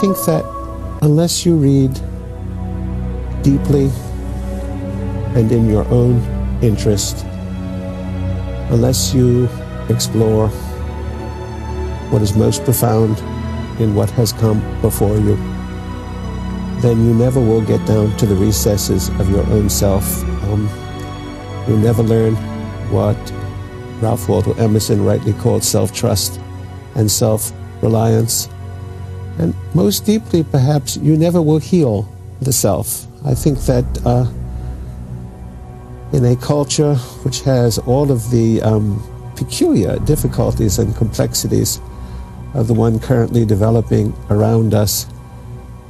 think that unless you read deeply and in your own interest, unless you explore what is most profound in what has come before you, then you never will get down to the recesses of your own self. Um, you'll never learn what Ralph Waldo Emerson rightly called self trust and self reliance. Most deeply, perhaps, you never will heal the self. I think that uh, in a culture which has all of the um, peculiar difficulties and complexities of the one currently developing around us,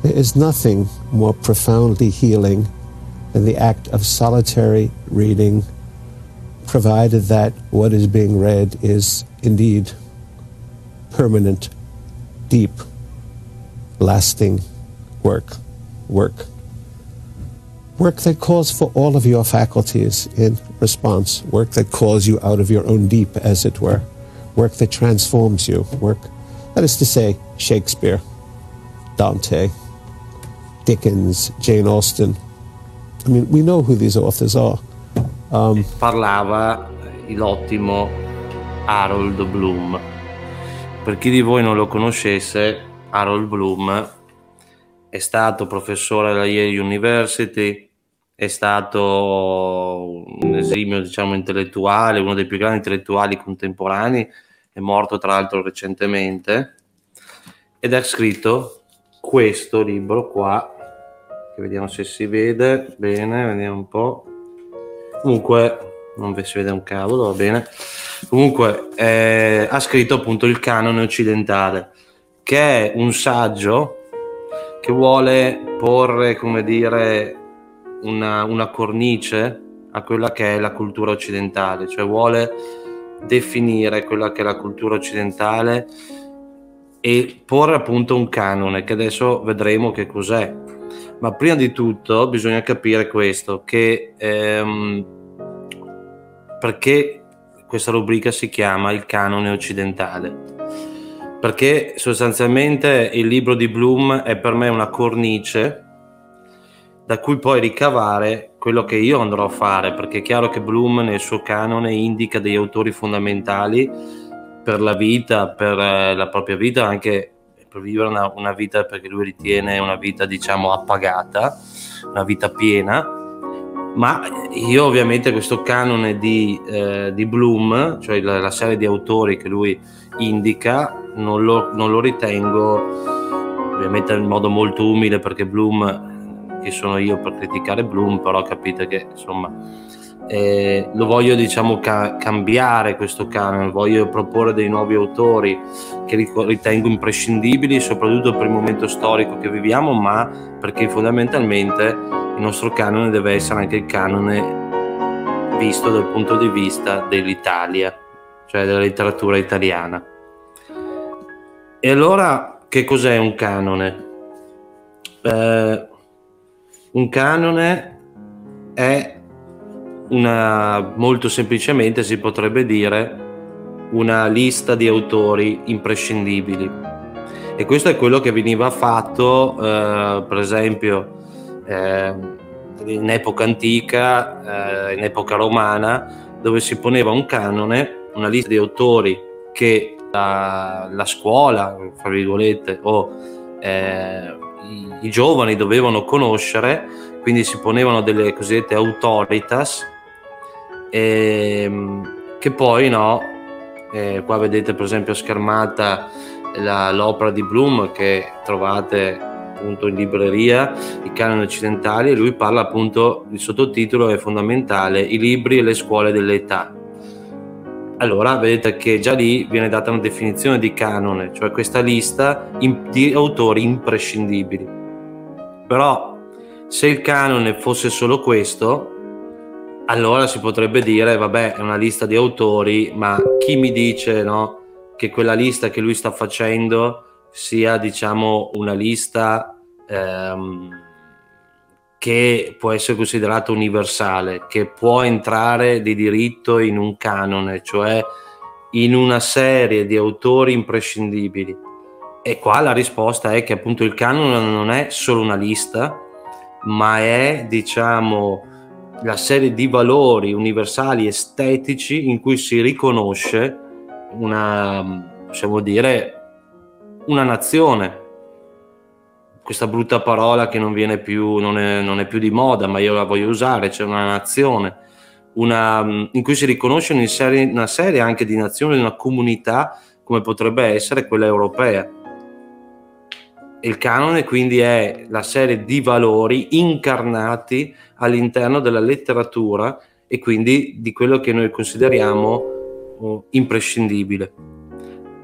there is nothing more profoundly healing than the act of solitary reading, provided that what is being read is indeed permanent, deep, lasting work. Work. Work that calls for all of your faculties in response. Work that calls you out of your own deep, as it were. Work that transforms you. Work, that is to say, Shakespeare, Dante, Dickens, Jane Austen. I mean, we know who these authors are. Um, Parlava l'ottimo Harold Bloom. Per chi di voi non lo conoscesse, Harold Bloom è stato professore alla Yale University, è stato un esimio diciamo, intellettuale, uno dei più grandi intellettuali contemporanei, è morto tra l'altro recentemente, ed ha scritto questo libro qua, che vediamo se si vede bene, vediamo un po'. Comunque, non si vede un cavolo, va bene. Comunque, eh, ha scritto appunto il canone occidentale, che è un saggio che vuole porre, come dire, una, una cornice a quella che è la cultura occidentale, cioè vuole definire quella che è la cultura occidentale e porre appunto un canone che adesso vedremo che cos'è. Ma prima di tutto bisogna capire questo, che ehm, perché questa rubrica si chiama il canone occidentale? Perché sostanzialmente il libro di Bloom è per me una cornice da cui poi ricavare quello che io andrò a fare, perché è chiaro che Bloom nel suo canone indica degli autori fondamentali per la vita, per eh, la propria vita, anche per vivere una, una vita perché lui ritiene una vita diciamo appagata, una vita piena, ma io ovviamente questo canone di, eh, di Bloom, cioè la, la, serie di autori che lui indica, non lo, non lo ritengo ovviamente in modo molto umile perché Bloom chi sono io per criticare Bloom, però capite che insomma eh, lo voglio diciamo ca- cambiare questo canone, voglio proporre dei nuovi autori che ritengo imprescindibili, soprattutto per il momento storico che viviamo, ma perché fondamentalmente il nostro canone deve essere anche il canone visto dal punto di vista dell'Italia, cioè della letteratura italiana. E allora che cos'è un canone? Eh, un canone è una, molto semplicemente si potrebbe dire una lista di autori imprescindibili e questo è quello che veniva fatto eh, per esempio eh, in epoca antica, eh, in epoca romana, dove si poneva un canone, una lista di autori che la, la scuola, fra virgolette, o eh, i, i giovani dovevano conoscere, quindi si ponevano delle cosiddette autoritas, ehm, che poi no, eh, qua vedete per esempio schermata la, l'opera di Bloom che trovate appunto in libreria, i canoni occidentali, e lui parla appunto, il sottotitolo è fondamentale, i libri e le scuole dell'età allora vedete che già lì viene data una definizione di canone, cioè questa lista di autori imprescindibili. Però se il canone fosse solo questo, allora si potrebbe dire, vabbè, è una lista di autori, ma chi mi dice no, che quella lista che lui sta facendo sia, diciamo, una lista ehm, che può essere considerato universale, che può entrare di diritto in un canone, cioè in una serie di autori imprescindibili. e qua la risposta è che appunto il canone non è solo una lista, ma è diciamo la serie di valori universali estetici in cui si riconosce una, possiamo dire, una nazione. Questa brutta parola che non viene più, non è, non è più di moda, ma io la voglio usare, c'è una nazione, una, in cui si riconosce una serie, una serie anche di nazioni, una comunità come potrebbe essere quella europea il canone quindi è la serie di valori incarnati all'interno della letteratura e quindi di quello che noi consideriamo oh, imprescindibile.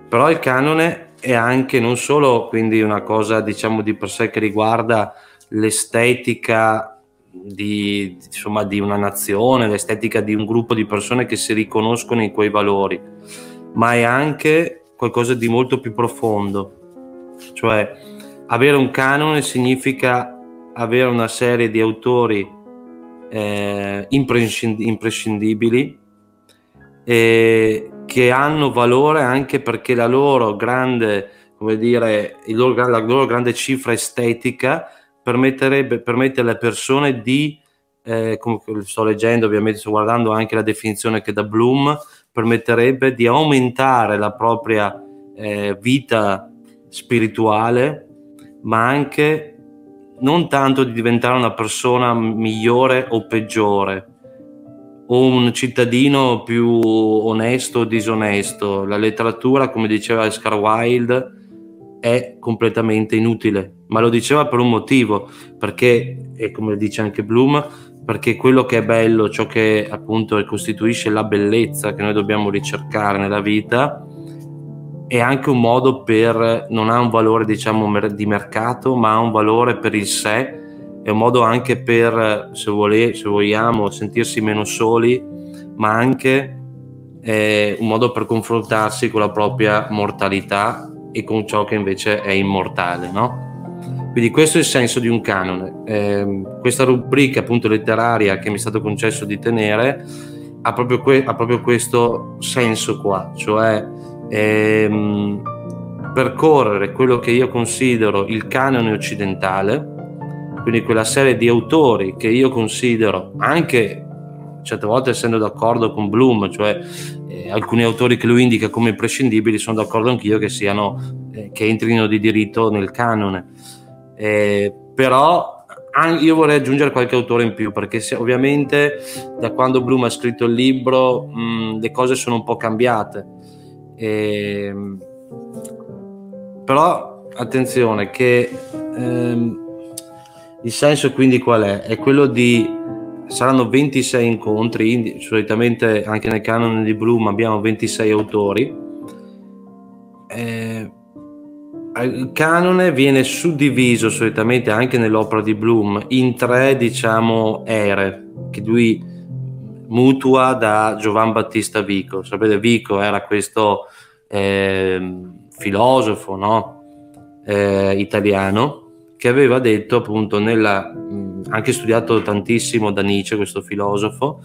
Però il canone è anche non solo quindi una cosa diciamo di per sé che riguarda l'estetica di, insomma, di una nazione, l'estetica di un gruppo di persone che si riconoscono in quei valori, ma è anche qualcosa di molto più profondo. Cioè avere un canone significa avere una serie di autori eh, imprescindibili eh, che hanno valore anche perché la loro grande, come dire, loro, la loro grande cifra estetica permetterebbe, permette alle persone di, eh, come sto leggendo, ovviamente sto guardando anche la definizione che da Bloom, permetterebbe di aumentare la propria eh, vita spirituale ma anche non tanto di diventare una persona migliore o peggiore un cittadino più onesto o disonesto. La letteratura, come diceva Oscar Wilde, è completamente inutile, ma lo diceva per un motivo, perché, e come dice anche Bloom, perché quello che è bello, ciò che appunto costituisce la bellezza che noi dobbiamo ricercare nella vita, è anche un modo per, non ha un valore diciamo di mercato, ma ha un valore per il sé, è un modo anche per, se, vole, se vogliamo, sentirsi meno soli, ma anche eh, un modo per confrontarsi con la propria mortalità e con ciò che invece è immortale, no? Quindi questo è il senso di un canone. Eh, questa rubrica appunto letteraria che mi è stato concesso di tenere ha proprio, que- ha proprio questo senso qua, cioè ehm, percorrere quello che io considero il canone occidentale, quindi quella serie di autori che io considero anche certe volte essendo d'accordo con Bloom, cioè eh, alcuni autori che lui indica come imprescindibili, sono d'accordo anch'io che siano eh, che entrino di diritto nel canone. Eh, però io vorrei aggiungere qualche autore in più perché se, ovviamente da quando Bloom ha scritto il libro mh, le cose sono un po' cambiate ehm, però attenzione che ehm, il senso quindi qual è? È quello di saranno 26 incontri, solitamente anche nel canone di Bloom abbiamo 26 autori. Eh, il canone viene suddiviso solitamente anche nell'opera di Bloom in tre, diciamo, ere che lui mutua da Giovan Battista Vico. Sapete, Vico era questo eh, filosofo no? eh, italiano che aveva detto appunto nella anche studiato tantissimo da Nietzsche questo filosofo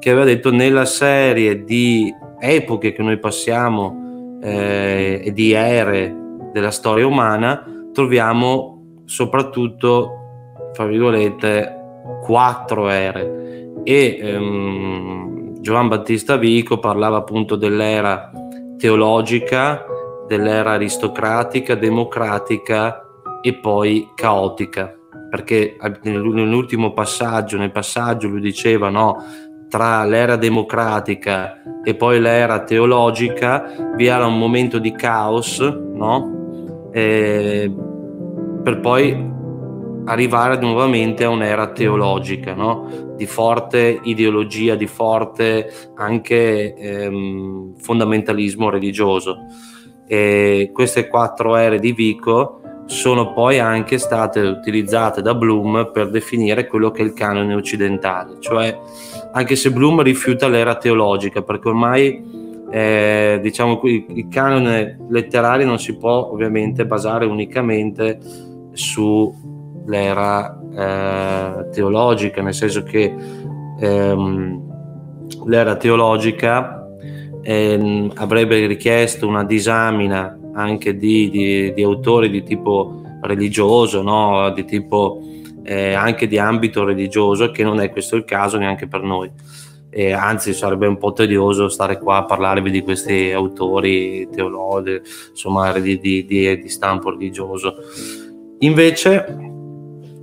che aveva detto nella serie di epoche che noi passiamo eh, e di ere della storia umana troviamo soprattutto fra virgolette quattro ere. E ehm, Giovan Battista Vico parlava appunto dell'era teologica, dell'era aristocratica, democratica e poi caotica, perché nell'ultimo passaggio, nel passaggio lui diceva no, tra l'era democratica e poi l'era teologica vi era un momento di caos, no? E per poi arrivare nuovamente a un'era teologica, no? di forte ideologia, di forte anche ehm, fondamentalismo religioso. E queste quattro ere di Vico sono poi anche state utilizzate da Bloom per definire quello che è il canone occidentale, cioè anche se Bloom rifiuta l'era teologica, perché ormai eh, diciamo il canone letterario non si può ovviamente basare unicamente su l'era eh, teologica, nel senso che ehm, l'era teologica ehm, avrebbe richiesto una disamina anche di, di, di autori di tipo religioso, no? di tipo eh, anche di ambito religioso, che non è questo il caso neanche per noi. E anzi, sarebbe un po' tedioso stare qua a parlarvi di questi autori teologi, insomma, di, di, stampo religioso. Invece,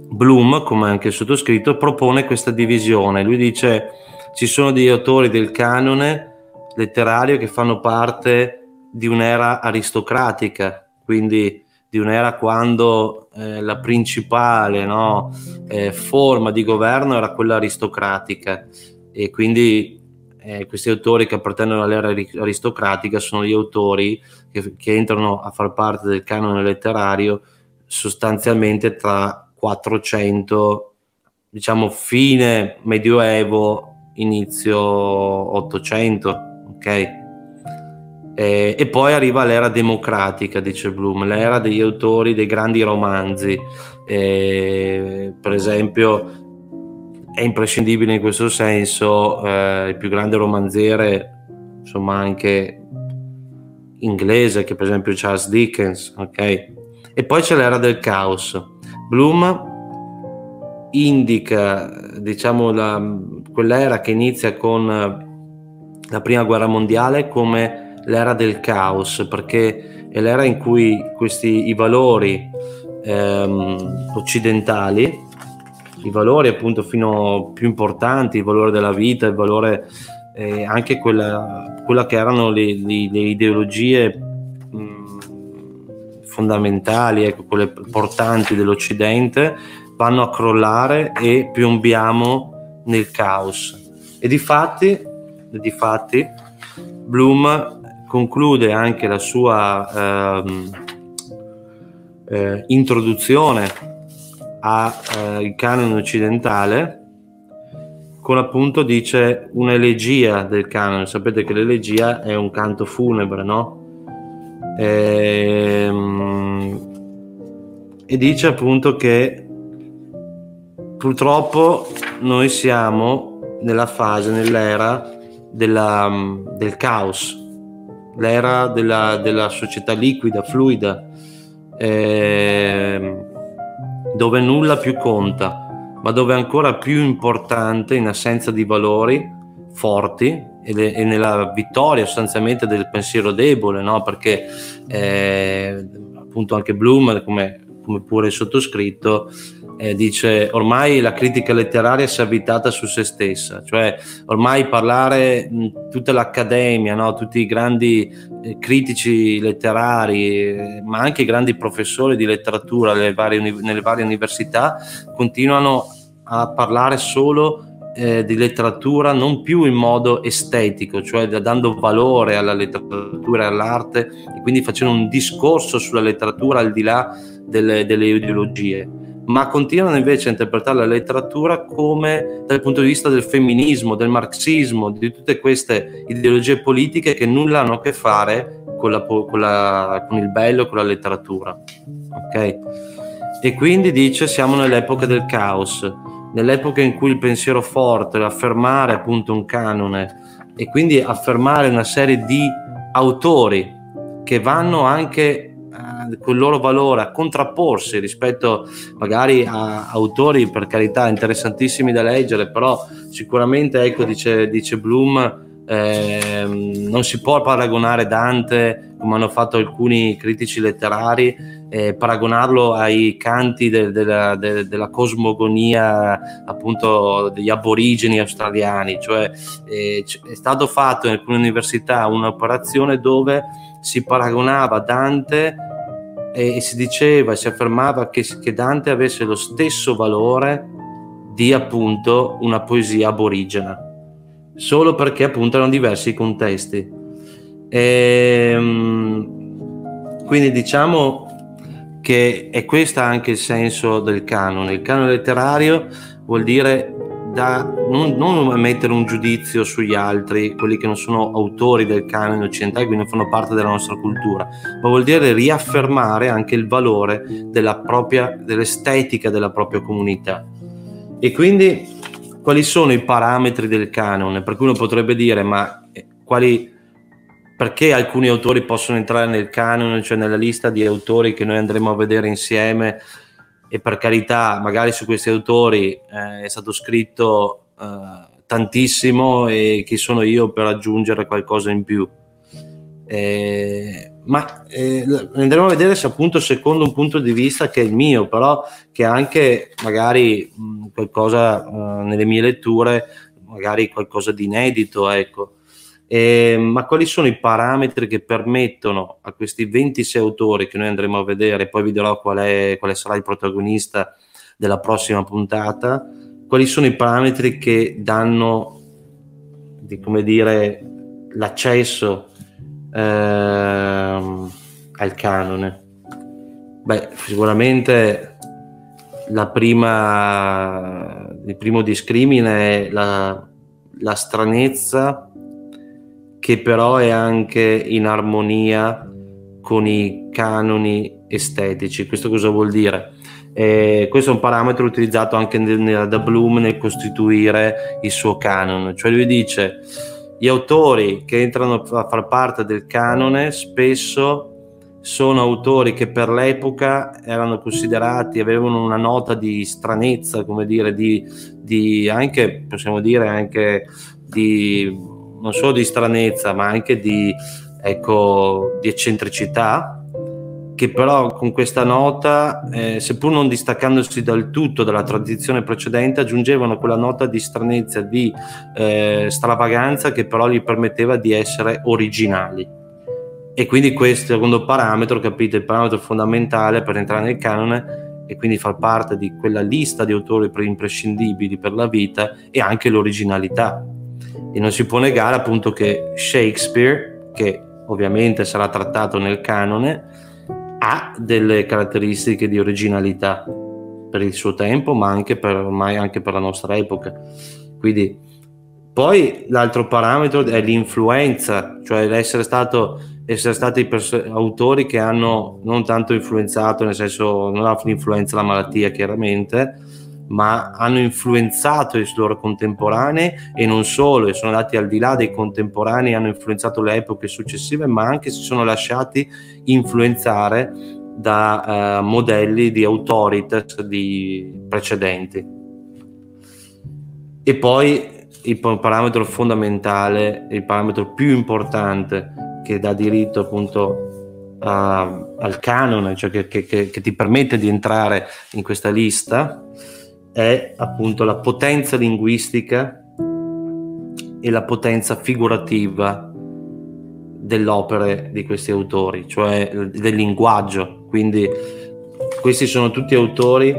Bloom, come anche il sottoscritto, propone questa divisione. Lui dice ci sono degli autori del canone letterario che fanno parte di un'era aristocratica, quindi di un'era quando eh, la principale no, eh, forma di governo era quella aristocratica e quindi eh, questi autori che appartengono all'era aristocratica sono gli autori che, che, entrano a far parte del canone letterario sostanzialmente tra 400, diciamo fine medioevo, inizio 800, ok? Eh, e poi arriva l'era democratica, dice Bloom, l'era degli autori dei grandi romanzi. Eh, per esempio, è imprescindibile in questo senso eh, il più grande romanziere, insomma, anche inglese, che per esempio Charles Dickens, ok? E poi c'è l'era del caos. Bloom indica, diciamo, la, quell'era che inizia con la prima guerra mondiale come l'era del caos, perché è l'era in cui questi i valori ehm, occidentali, i valori appunto fino più importanti, il valore della vita, il valore eh, anche quella, quella, che erano le, le, le ideologie mh, fondamentali, ecco, quelle portanti dell'Occidente, vanno a crollare e piombiamo nel caos. E di fatti, di fatti Bloom conclude anche la sua ehm, eh, introduzione al eh, canone occidentale con appunto dice un'elegia del canone sapete che l'elegia è un canto funebre no? E, ehm, e dice appunto che purtroppo noi siamo nella fase, nell'era della, del caos l'era della, della società liquida, fluida, eh, dove nulla più conta, ma dove ancora più importante, in assenza di valori forti e, le, e nella vittoria sostanzialmente del pensiero debole, no? perché eh, appunto anche Bloom, come, come pure il sottoscritto, eh, dice ormai la critica letteraria si è avvitata su se stessa, cioè ormai parlare mh, tutta l'accademia, no? tutti i grandi eh, critici letterari, eh, ma anche i grandi professori di letteratura nelle varie, nelle varie università continuano a parlare solo eh, di letteratura non più in modo estetico, cioè dando valore alla letteratura e all'arte e quindi facendo un discorso sulla letteratura al di là delle, delle ideologie ma continuano invece a interpretare la letteratura come dal punto di vista del femminismo, del marxismo, di tutte queste ideologie politiche che nulla hanno a che fare con, la, con, la, con il bello, con la letteratura. Okay? E quindi dice siamo nell'epoca del caos, nell'epoca in cui il pensiero forte, affermare appunto un canone e quindi affermare una serie di autori che vanno anche col loro valore a contrapporsi rispetto magari a autori per carità interessantissimi da leggere, però sicuramente ecco dice, dice Bloom eh, non si può paragonare Dante come hanno fatto alcuni critici letterari eh, paragonarlo ai canti de, de, de, della cosmogonia appunto degli aborigeni australiani. Cioè eh, è stato fatto in alcune università un'operazione dove si paragonava Dante e, si diceva, si affermava che, che Dante avesse lo stesso valore di appunto una poesia aborigena, solo perché appunto erano diversi i contesti. E, ehm, quindi diciamo che è questo anche il senso del canone. Il canone letterario vuol dire da non, non, mettere un giudizio sugli altri, quelli che non sono autori del canone occidentale, quindi non fanno parte della nostra cultura, ma vuol dire riaffermare anche il valore della propria, dell'estetica della propria comunità. E quindi quali sono i parametri del canone? Per cui uno potrebbe dire, ma eh, quali perché alcuni autori possono entrare nel canone, cioè nella lista di autori che noi andremo a vedere insieme e per carità magari su questi autori eh, è stato scritto eh, tantissimo e chi sono io per aggiungere qualcosa in più. Eh, ma eh, andremo a vedere se appunto secondo un punto di vista che è il mio, però che anche magari mh, qualcosa uh, nelle mie letture, magari qualcosa di inedito, ecco. Eh, ma quali sono i parametri che permettono a questi 26 autori che noi andremo a vedere, poi vi dirò qual quale sarà il protagonista della prossima puntata, quali sono i parametri che danno, di, come dire, l'accesso ehm, al canone? Beh, sicuramente prima, il primo discrimine è la, la stranezza che però è anche in armonia con i canoni estetici. Questo cosa vuol dire? Eh, questo è un parametro utilizzato anche nel, da Bloom nel costituire il suo canon, cioè lui dice gli autori che entrano a far parte del canone spesso sono autori che per l'epoca erano considerati, avevano una nota di stranezza, come dire, di, di anche, possiamo dire, anche di, non solo di stranezza, ma anche di, ecco, di eccentricità, che però con questa nota, eh, seppur non distaccandosi dal tutto dalla tradizione precedente, aggiungevano quella nota di stranezza, di eh, stravaganza che però gli permetteva di essere originali. E quindi questo secondo parametro, capite, il parametro fondamentale per entrare nel canone e quindi far parte di quella lista di autori imprescindibili per la vita e anche l'originalità. E non si può negare appunto che Shakespeare, che ovviamente sarà trattato nel canone, ha delle caratteristiche di originalità per il suo tempo, ma anche per, ormai anche per la nostra epoca. Quindi, poi l'altro parametro è l'influenza, cioè l'essere stato essere stati pers- autori che hanno non tanto influenzato, nel senso non ha influenza la malattia chiaramente, ma hanno influenzato i loro contemporanei e non solo, e sono andati al di là dei contemporanei, hanno influenzato le epoche successive, ma anche si sono lasciati influenzare da uh, modelli di autoritas di precedenti. E poi il parametro fondamentale, il parametro più importante che dà diritto appunto uh, al canone, cioè che, che, che, ti permette di entrare in questa lista, è appunto la potenza linguistica e la potenza figurativa dell'opera di questi autori, cioè del linguaggio. Quindi questi sono tutti autori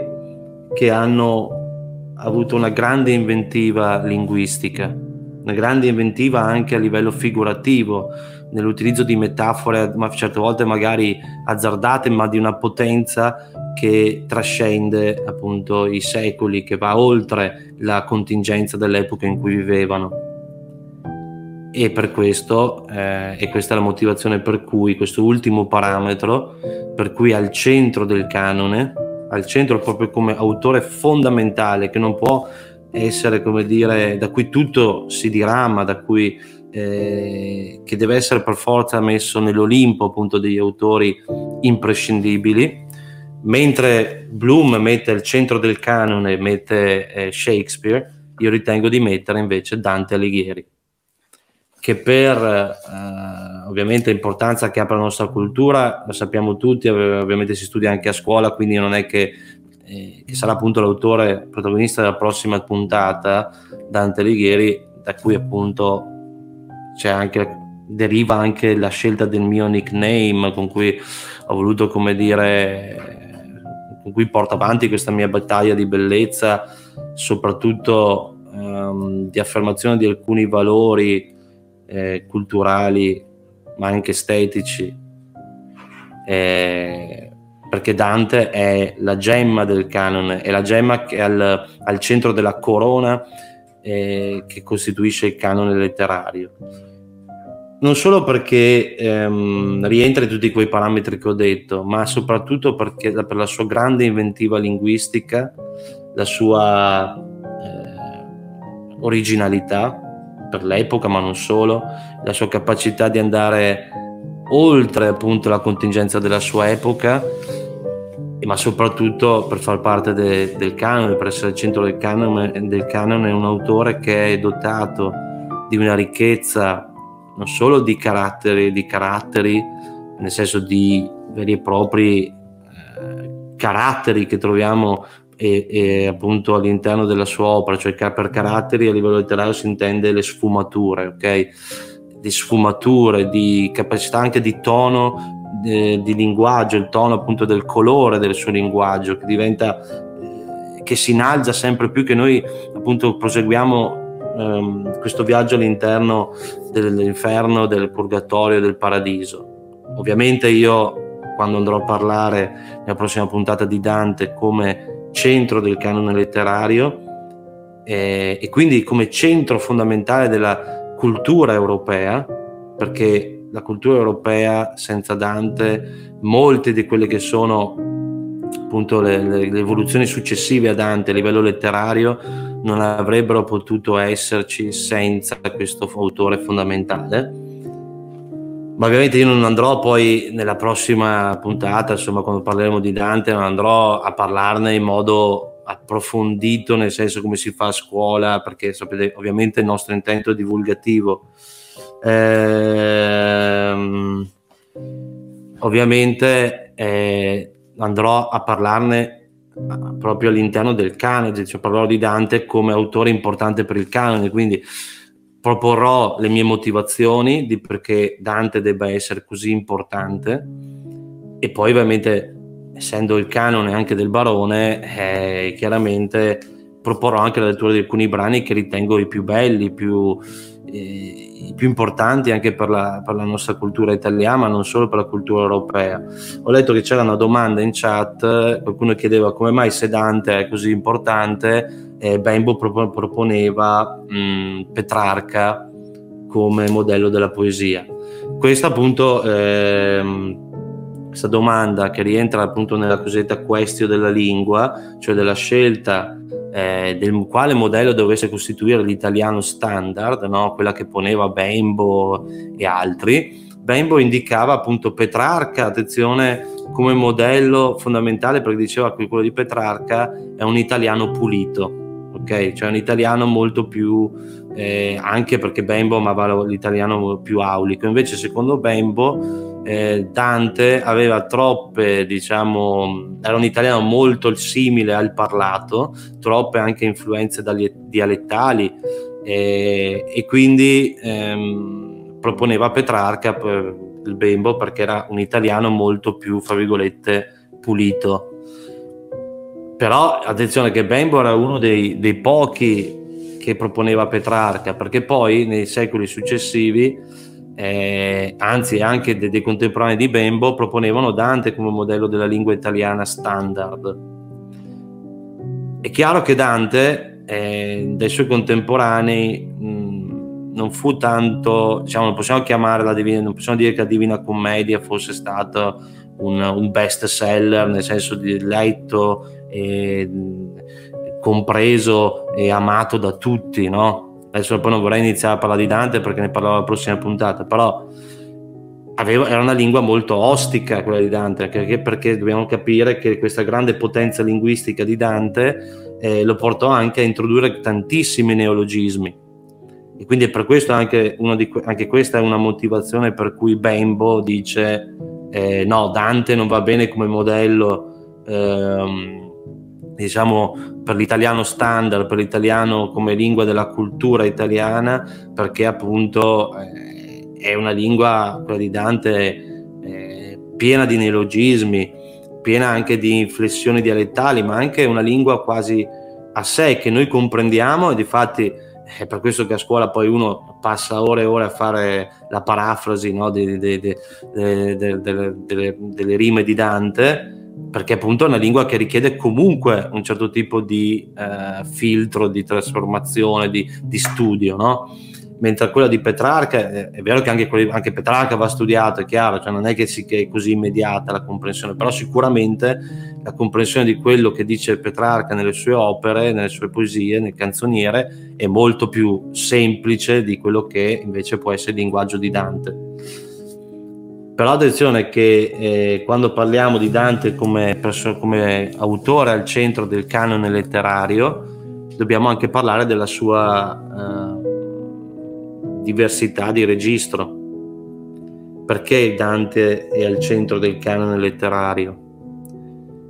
che hanno avuto una grande inventiva linguistica, una grande inventiva anche a livello figurativo, nell'utilizzo di metafore, ma certe volte magari azzardate, ma di una potenza che trascende appunto i secoli, che va oltre la contingenza dell'epoca in cui vivevano. E per questo, eh, e questa è la motivazione per cui questo ultimo parametro, per cui al centro del canone, al centro proprio come autore fondamentale, che non può essere, come dire, da cui tutto si dirama, da cui eh, che deve essere per forza messo nell'Olimpo appunto degli autori imprescindibili, mentre Bloom mette al centro del canone, mette eh, Shakespeare, io ritengo di mettere invece Dante Alighieri, che per eh, ovviamente l'importanza che ha per la nostra cultura, lo sappiamo tutti, ovviamente si studia anche a scuola, quindi non è che, eh, che sarà appunto l'autore protagonista della prossima puntata, Dante Alighieri, da cui appunto c'è anche deriva anche la scelta del mio nickname con cui ho voluto come dire con cui porto avanti questa mia battaglia di bellezza, soprattutto ehm, di affermazione di alcuni valori eh, culturali, ma anche estetici. Eh, perché Dante è la gemma del canone, è la gemma che è al, al centro della corona eh, che costituisce il canone letterario non solo perché ehm, rientra in tutti quei parametri che ho detto, ma soprattutto perché, per la sua grande inventiva linguistica, la sua eh, originalità, per l'epoca, ma non solo, la sua capacità di andare oltre appunto la contingenza della sua epoca, ma soprattutto per far parte de, del canone, per essere al centro del canone, del canone, è un autore che è dotato di una ricchezza non solo di caratteri, di caratteri nel senso di veri e propri eh, caratteri che troviamo e, e, appunto all'interno della sua opera, cioè per caratteri a livello letterario si intende le sfumature, ok? Di sfumature, di capacità anche di tono, di, di linguaggio, il tono appunto del colore del suo linguaggio che diventa, eh, che si innalza sempre più, che noi appunto proseguiamo ehm, questo viaggio all'interno dell'inferno, del purgatorio, del paradiso. Ovviamente io quando andrò a parlare nella prossima puntata di Dante come centro del canone letterario eh, e quindi come centro fondamentale della cultura europea, perché la cultura europea senza Dante, molte di quelle che sono appunto le, le, le evoluzioni successive a Dante a livello letterario non avrebbero potuto esserci senza questo autore fondamentale. Ma ovviamente io non andrò poi nella prossima puntata, insomma, quando parleremo di Dante, non andrò a parlarne in modo approfondito, nel senso come si fa a scuola, perché sapete, ovviamente il nostro intento è divulgativo. Ehm, ovviamente eh, andrò a parlarne proprio all'interno del canone, cioè parlerò di Dante come autore importante per il canone, quindi proporrò le mie motivazioni di perché Dante debba essere così importante. E poi ovviamente essendo il canone anche del barone eh, chiaramente proporrò anche la lettura di alcuni brani che ritengo i più belli, i più, eh, più importanti anche per la, per la, nostra cultura italiana, ma non solo per la cultura europea. Ho letto che c'era una domanda in chat, qualcuno chiedeva come mai Sedante è così importante, e Bembo proponeva mh, mm, Petrarca come modello della poesia. Questa appunto... Ehm, questa domanda che rientra appunto nella cosiddetta questione della lingua, cioè della scelta eh, del quale modello dovesse costituire l'italiano standard, no? quella che poneva Bembo e altri. Bembo indicava appunto Petrarca, attenzione, come modello fondamentale perché diceva che quello di Petrarca è un italiano pulito, ok? Cioè un italiano molto più, eh, anche perché Bembo amava l'italiano più aulico, invece secondo Bembo eh, Dante aveva troppe, diciamo, era un italiano molto simile al parlato, troppe anche influenze dialettali eh, e quindi ehm, proponeva Petrarca per il Bembo perché era un italiano molto più, fra virgolette, pulito. Però attenzione che Bembo era uno dei, dei pochi che proponeva Petrarca, perché poi nei secoli successivi eh, anzi anche dei, dei, contemporanei di Bembo proponevano Dante come modello della lingua italiana standard. È chiaro che Dante eh, dai suoi contemporanei mh, non fu tanto, diciamo, non possiamo chiamare la Divina, non possiamo dire che la Divina Commedia fosse stato un, un best seller nel senso di letto e compreso e amato da tutti, no? Adesso poi non vorrei iniziare a parlare di Dante perché ne parlerò la prossima puntata, però aveva, era una lingua molto ostica quella di Dante, perché, perché dobbiamo capire che questa grande potenza linguistica di Dante eh, lo portò anche a introdurre tantissimi neologismi. E quindi per questo anche, di, anche questa è una motivazione per cui Bembo dice eh, no, Dante non va bene come modello ehm, diciamo per l'italiano standard, per l'italiano come lingua della cultura italiana, perché appunto eh, è una lingua, quella di Dante, eh, piena di neologismi, piena anche di inflessioni dialettali, ma anche una lingua quasi a sé che noi comprendiamo e di fatti è per questo che a scuola poi uno passa ore e ore a fare la parafrasi no, de, de, de, delle rime di Dante perché appunto è una lingua che richiede comunque un certo tipo di eh, filtro, di trasformazione, di, di studio, no? mentre quella di Petrarca è vero che anche, anche, Petrarca va studiato, è chiaro, cioè non è che, si, che è così immediata la comprensione, però sicuramente la comprensione di quello che dice Petrarca nelle sue opere, nelle sue poesie, nel canzoniere è molto più semplice di quello che invece può essere il linguaggio di Dante. Però attenzione che eh, quando parliamo di Dante come, perso- come autore al centro del canone letterario, dobbiamo anche parlare della sua eh, diversità di registro. Perché Dante è al centro del canone letterario?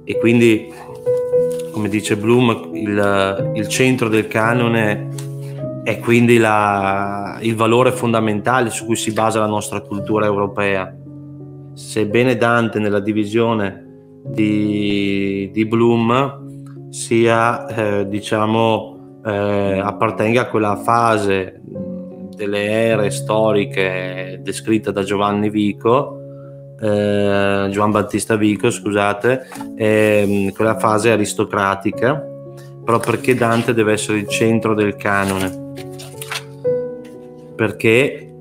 E quindi, come dice Bloom, il, il centro del canone è quindi la, il valore fondamentale su cui si basa la nostra cultura europea sebbene Dante nella divisione di, di Bloom sia, eh, diciamo, eh, appartenga a quella fase delle ere storiche descritte da Giovanni Vico, eh, Giovan Battista Vico, scusate, ehm, quella fase aristocratica, però perché Dante deve essere il centro del canone? Perché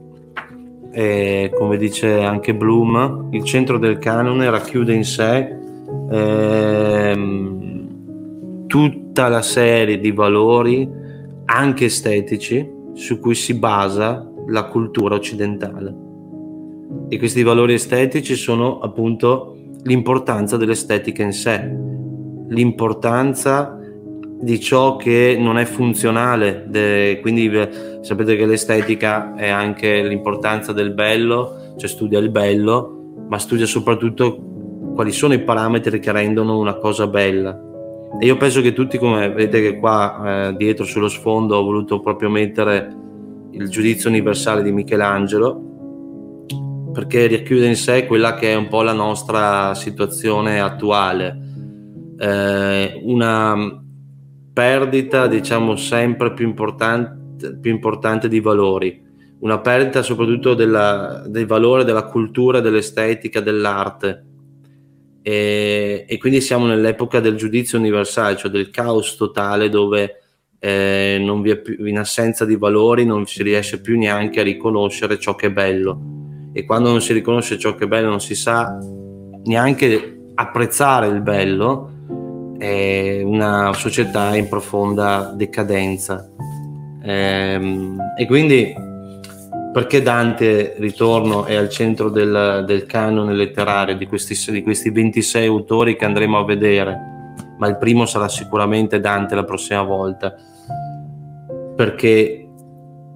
e, come dice anche Bloom, il centro del canone racchiude in sé ehm, tutta la serie di valori, anche estetici, su cui si basa la cultura occidentale. E questi valori estetici sono appunto l'importanza dell'estetica in sé, l'importanza di ciò che non è funzionale, de, quindi sapete che l'estetica è anche l'importanza del bello, cioè studia il bello, ma studia soprattutto quali sono i parametri che rendono una cosa bella. E io penso che tutti, come vedete che qua eh, dietro sullo sfondo ho voluto proprio mettere il giudizio universale di Michelangelo, perché racchiude in sé quella che è un po' la nostra situazione attuale. Eh, una perdita, diciamo, sempre più importante, più importante di valori, una perdita soprattutto della, del valore della cultura, dell'estetica, dell'arte. E, e, quindi siamo nell'epoca del giudizio universale, cioè del caos totale dove eh, più, in assenza di valori non si riesce più neanche a riconoscere ciò che è bello. E quando non si riconosce ciò che è bello non si sa neanche apprezzare il bello, è una società in profonda decadenza. Ehm, e quindi perché Dante, ritorno, è al centro del, del canone letterario di questi, di questi 26 autori che andremo a vedere, ma il primo sarà sicuramente Dante la prossima volta, perché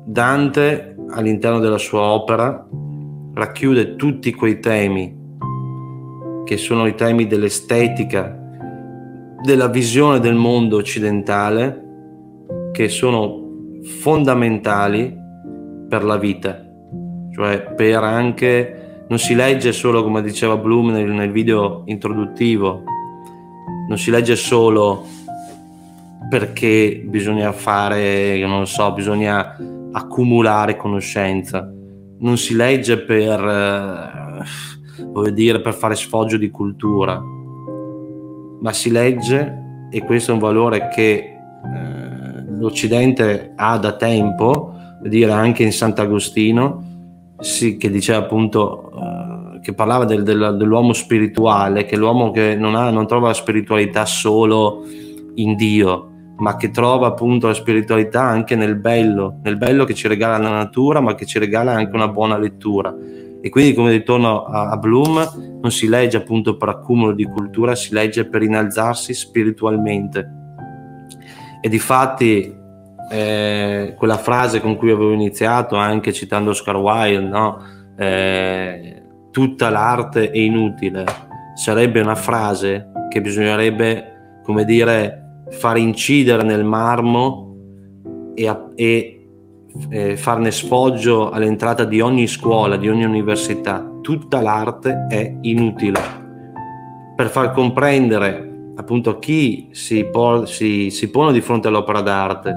Dante all'interno della sua opera racchiude tutti quei temi che sono i temi dell'estetica, della visione del mondo occidentale che sono fondamentali per la vita, cioè per anche, non si legge solo come diceva Bloom nel, nel video introduttivo, non si legge solo perché bisogna fare, non so, bisogna accumulare conoscenza, non si legge per, eh, dire, per fare sfoggio di cultura, ma si legge, e questo è un valore che eh, l'Occidente ha da tempo, dire anche in Sant'Agostino, sì, che diceva appunto, eh, che parlava del, del, dell'uomo spirituale, che l'uomo che non, ha, non trova la spiritualità solo in Dio, ma che trova appunto la spiritualità anche nel bello, nel bello che ci regala la natura, ma che ci regala anche una buona lettura. E quindi, come ritorno a, a Bloom, non si legge appunto per accumulo di cultura, si legge per innalzarsi spiritualmente. E di fatti eh, quella frase con cui avevo iniziato, anche citando Oscar Wilde, no? eh, tutta l'arte è inutile, sarebbe una frase che bisognerebbe, come dire, far incidere nel marmo e, e eh, farne sfoggio all'entrata di ogni scuola, di ogni università, tutta l'arte è inutile. Per far comprendere appunto a chi si, po- si, si pone di fronte all'opera d'arte,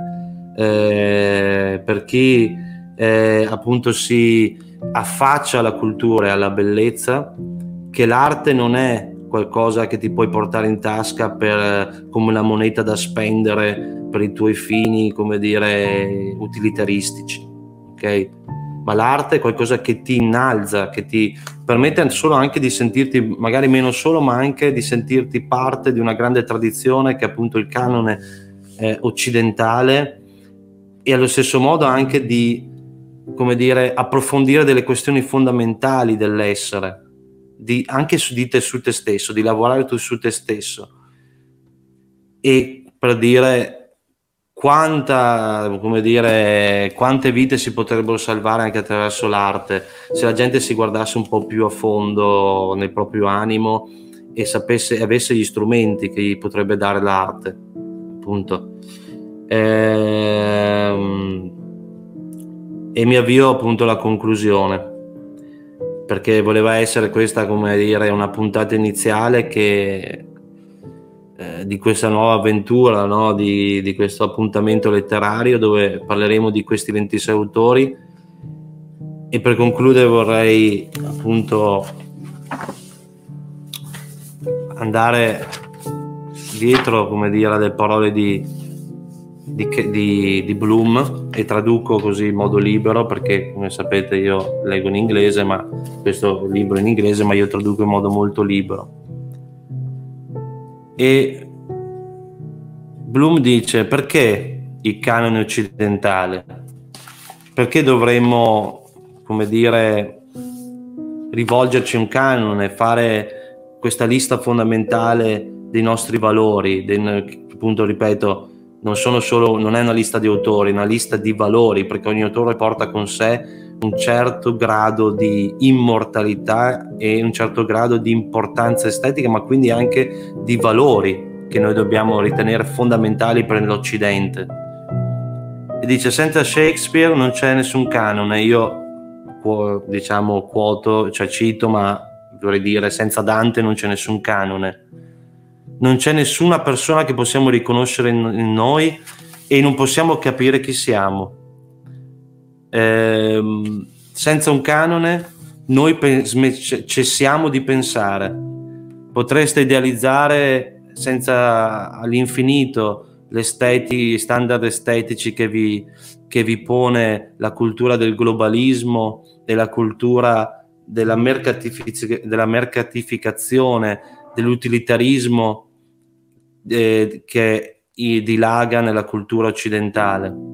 eh, per chi eh, appunto si affaccia alla cultura e alla bellezza, che l'arte non è qualcosa che ti puoi portare in tasca per, come una moneta da spendere per i tuoi fini, come dire, utilitaristici. Ok? ok? Ma l'arte è qualcosa che ti innalza, che ti permette solo anche di sentirti magari meno solo, ma anche di sentirti parte di una grande tradizione che è appunto il canone eh, occidentale e allo stesso modo anche di, come dire, approfondire delle questioni fondamentali dell'essere, di, anche su di te, su te stesso, di lavorare tu su te stesso. E per dire quanta, come dire, quante vite si potrebbero salvare anche attraverso l'arte se la gente si guardasse un po' più a fondo nel proprio animo e sapesse, avesse gli strumenti che gli potrebbe dare l'arte, appunto. Ehm, e mi avvio appunto alla conclusione perché voleva essere questa, come dire, una puntata iniziale che eh, di questa nuova avventura, no? di, di, questo appuntamento letterario dove parleremo di questi 26 autori e per concludere vorrei appunto andare dietro, come dire, alle parole di, di, di, di, Bloom e traduco così in modo libero perché come sapete io leggo in inglese ma questo libro è in inglese ma io traduco in modo molto libero e Bloom dice perché il canone occidentale? Perché dovremmo, come dire, rivolgerci a un canone, fare questa lista fondamentale dei nostri valori, dei, appunto ripeto, non, solo, non è una lista di autori, è una lista di valori, perché ogni autore porta con sé un certo grado di immortalità e un certo grado di importanza estetica, ma quindi anche di valori che noi dobbiamo ritenere fondamentali per l'Occidente. E dice, senza Shakespeare non c'è nessun canone, io diciamo quoto, cioè cito, ma dovrei dire senza Dante non c'è nessun canone. Non c'è nessuna persona che possiamo riconoscere in noi e non possiamo capire chi siamo eh, senza un canone noi cessiamo di pensare. Potreste idealizzare senza all'infinito gli standard estetici che vi, che vi pone la cultura del globalismo e la cultura della, mercatific- della mercatificazione, dell'utilitarismo eh, che dilaga nella cultura occidentale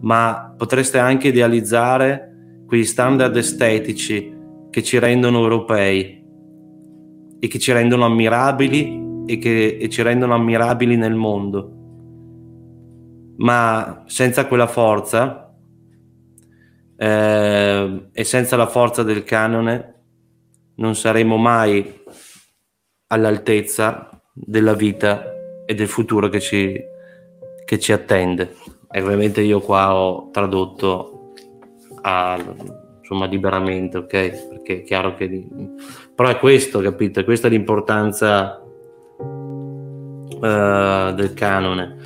ma potreste anche idealizzare quegli standard estetici che ci rendono europei e che ci rendono ammirabili e che e ci rendono ammirabili nel mondo. Ma senza quella forza eh, e senza la forza del canone non saremo mai all'altezza della vita e del futuro che ci, che ci attende. E ovviamente io qua ho tradotto a, insomma liberamente, ok? Perché è chiaro che... Però è questo, capito? Questa è l'importanza uh, del canone.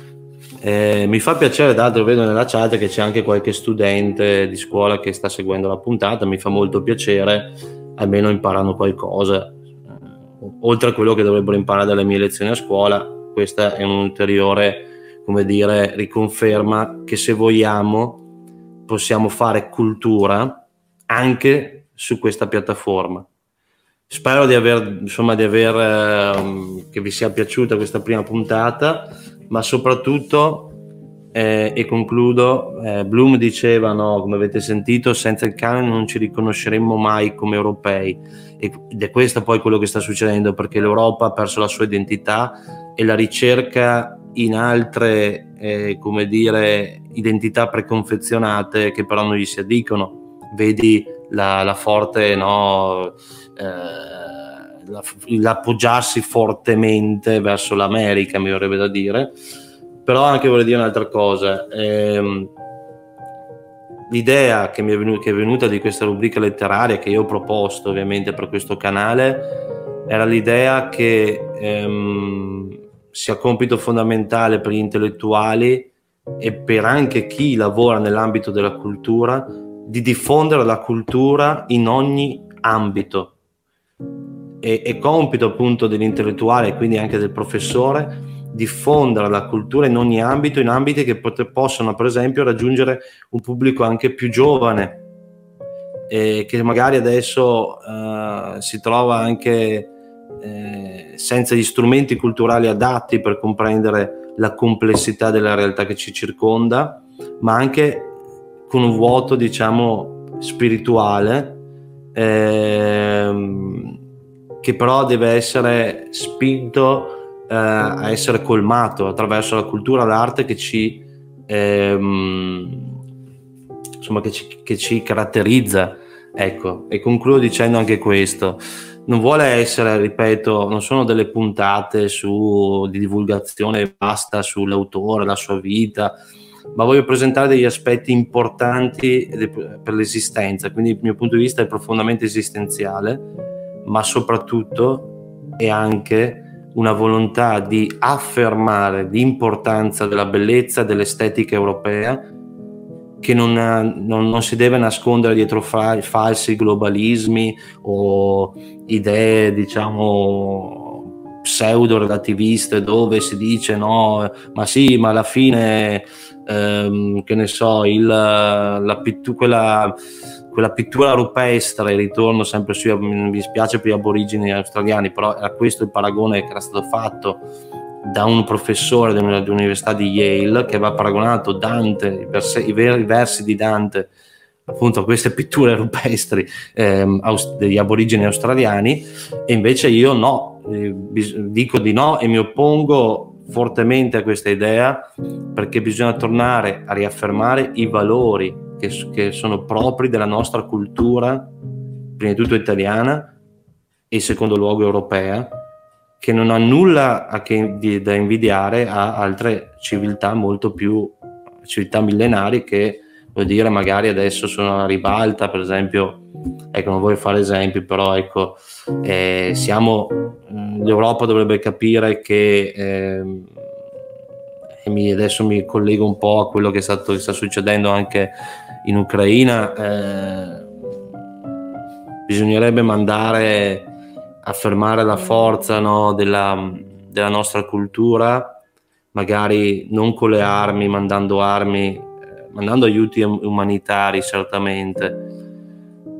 Eh, mi fa piacere, d'altro vedo nella chat che c'è anche qualche studente di scuola che sta seguendo la puntata, mi fa molto piacere, almeno imparano qualcosa. Eh, oltre a quello che dovrebbero imparare dalle mie lezioni a scuola, questa è un ulteriore come dire, riconferma che se vogliamo possiamo fare cultura anche su questa piattaforma. Spero di aver, insomma, di aver, eh, che vi sia piaciuta questa prima puntata, ma soprattutto, eh, e concludo, eh, Bloom diceva, no, come avete sentito, senza il canone non ci riconosceremmo mai come europei. Ed è questo poi quello che sta succedendo, perché l'Europa ha perso la sua identità e la ricerca in altre, eh, come dire, identità preconfezionate che però non gli si addicono. Vedi la, la forte, no, eh, la, l'appoggiarsi fortemente verso l'America, mi vorrebbe da dire. Però anche vorrei dire un'altra cosa. Eh, l'idea che mi è, venuta, è venuta di questa rubrica letteraria che io ho proposto ovviamente per questo canale era l'idea che ehm, sia compito fondamentale per gli intellettuali e per anche chi lavora nell'ambito della cultura di diffondere la cultura in ogni ambito. E, è compito appunto dell'intellettuale e quindi anche del professore diffondere la cultura in ogni ambito, in ambiti che pot- possono per esempio raggiungere un pubblico anche più giovane, e che magari adesso uh, si trova anche eh, senza gli strumenti culturali adatti per comprendere la complessità della realtà che ci circonda, ma anche con un vuoto, diciamo, spirituale, ehm, che però deve essere spinto eh, a essere colmato attraverso la cultura, l'arte che ci, ehm, insomma, che ci, che ci caratterizza. Ecco, e concludo dicendo anche questo non vuole essere, ripeto, non sono delle puntate su, di divulgazione basta sull'autore, la sua vita, ma voglio presentare degli aspetti importanti per l'esistenza, quindi il mio punto di vista è profondamente esistenziale, ma soprattutto è anche una volontà di affermare l'importanza della bellezza dell'estetica europea che non, non, non, si deve nascondere dietro fa, falsi globalismi o idee, diciamo, pseudo-relativiste dove si dice no, ma sì, ma alla fine, ehm, che ne so, il, la pittu- quella, quella, pittura rupestre, ritorno sempre su, mi dispiace per gli aborigini australiani, però era questo il paragone che era stato fatto da un professore dell'Università di Yale che aveva paragonato Dante, i, versi, i veri versi di Dante appunto a queste pitture rupestri ehm, aus- degli aborigeni australiani e invece io no, eh, bis- dico di no e mi oppongo fortemente a questa idea perché bisogna tornare a riaffermare i valori che, che sono propri della nostra cultura, prima di tutto italiana e secondo luogo europea, che non ha nulla che, di, da invidiare a altre civiltà molto più civiltà millenarie che vuol dire magari adesso sono alla ribalta per esempio ecco non voglio fare esempi però ecco eh, siamo mm, l'Europa dovrebbe capire che eh, e mi, adesso mi collego un po' a quello che, stato, che sta succedendo anche in Ucraina eh, bisognerebbe mandare affermare la forza no, della, della, nostra cultura, magari non con le armi, mandando armi, eh, mandando aiuti umanitari certamente,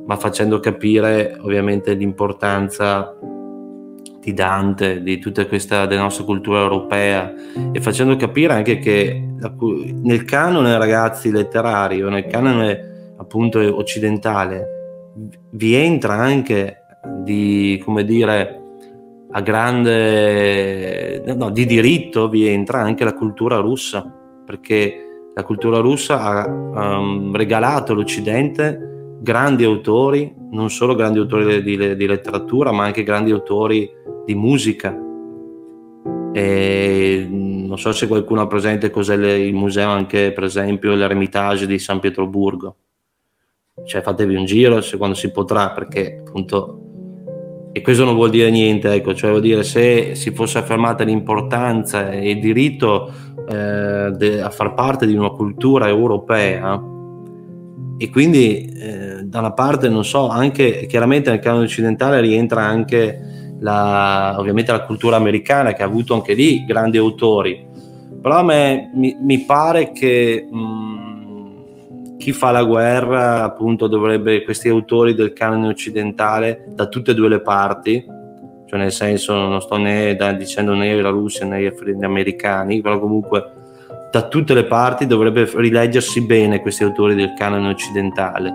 ma facendo capire ovviamente l'importanza di Dante, di tutta questa della nostra cultura europea e facendo capire anche che nel canone ragazzi letterario, nel canone appunto occidentale, vi entra anche di, come dire, a grande, no, di diritto vi entra anche la cultura russa, perché la cultura russa ha um, regalato all'Occidente grandi autori, non solo grandi autori di, di, letteratura, ma anche grandi autori di musica. E non so se qualcuno ha presente cos'è il museo, anche per esempio l'Eremitage di San Pietroburgo. Cioè fatevi un giro se quando si potrà, perché appunto e questo non vuol dire niente, ecco, cioè vuol dire se si fosse affermata l'importanza e il diritto eh, de, a far parte di una cultura europea e quindi eh, da una parte non so, anche chiaramente nel canone occidentale rientra anche la, ovviamente la cultura americana che ha avuto anche lì grandi autori, però a me mi, mi pare che mh, chi fa la guerra appunto dovrebbe, questi autori del canone occidentale da tutte e due le parti, cioè nel senso non sto né da, dicendo né la Russia né gli americani, però comunque da tutte le parti dovrebbe rileggersi bene questi autori del canone occidentale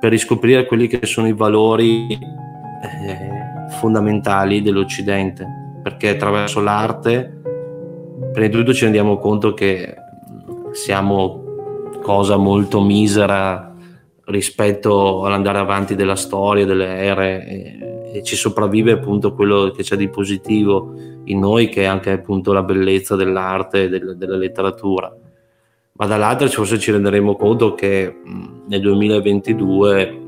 per riscoprire quelli che sono i valori eh, fondamentali dell'Occidente, perché attraverso l'arte, prima di tutto ci rendiamo conto che siamo cosa molto misera rispetto all'andare avanti della storia, delle ere e, e, ci sopravvive appunto quello che c'è di positivo in noi che è anche appunto la bellezza dell'arte del, della letteratura. Ma dall'altra forse ci renderemo conto che nel 2022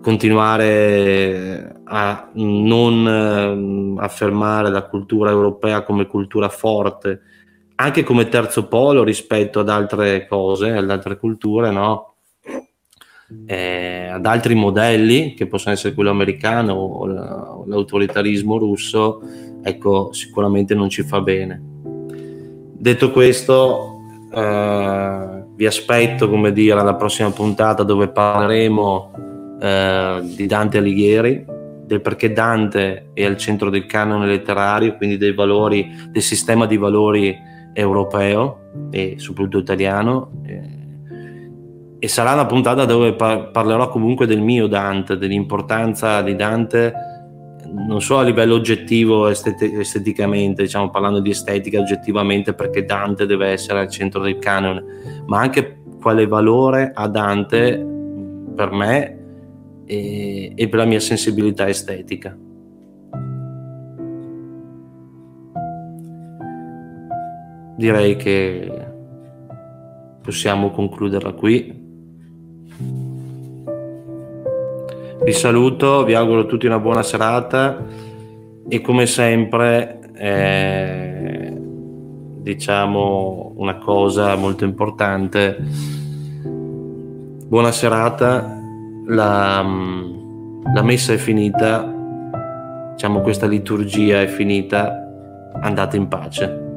continuare a non affermare la cultura europea come cultura forte anche come terzo polo rispetto ad altre cose, ad altre culture, no? Eh, ad altri modelli, che possono essere quello americano o l'autoritarismo russo, ecco, sicuramente non ci fa bene. Detto questo, eh, vi aspetto, come dire, alla prossima puntata dove parleremo eh, di Dante Alighieri, del perché Dante è al centro del canone letterario, quindi dei valori, del sistema di valori europeo e soprattutto italiano. Eh, e sarà una puntata dove par- parlerò comunque del mio Dante, dell'importanza di Dante non solo a livello oggettivo estet- esteticamente, diciamo parlando di estetica oggettivamente perché Dante deve essere al centro del canone, ma anche quale valore ha Dante per me e, e per la mia sensibilità estetica. Direi che possiamo concluderla qui. Vi saluto, vi auguro a tutti una buona serata e come sempre eh, diciamo una cosa molto importante. Buona serata, la, la messa è finita, diciamo questa liturgia è finita, andate in pace.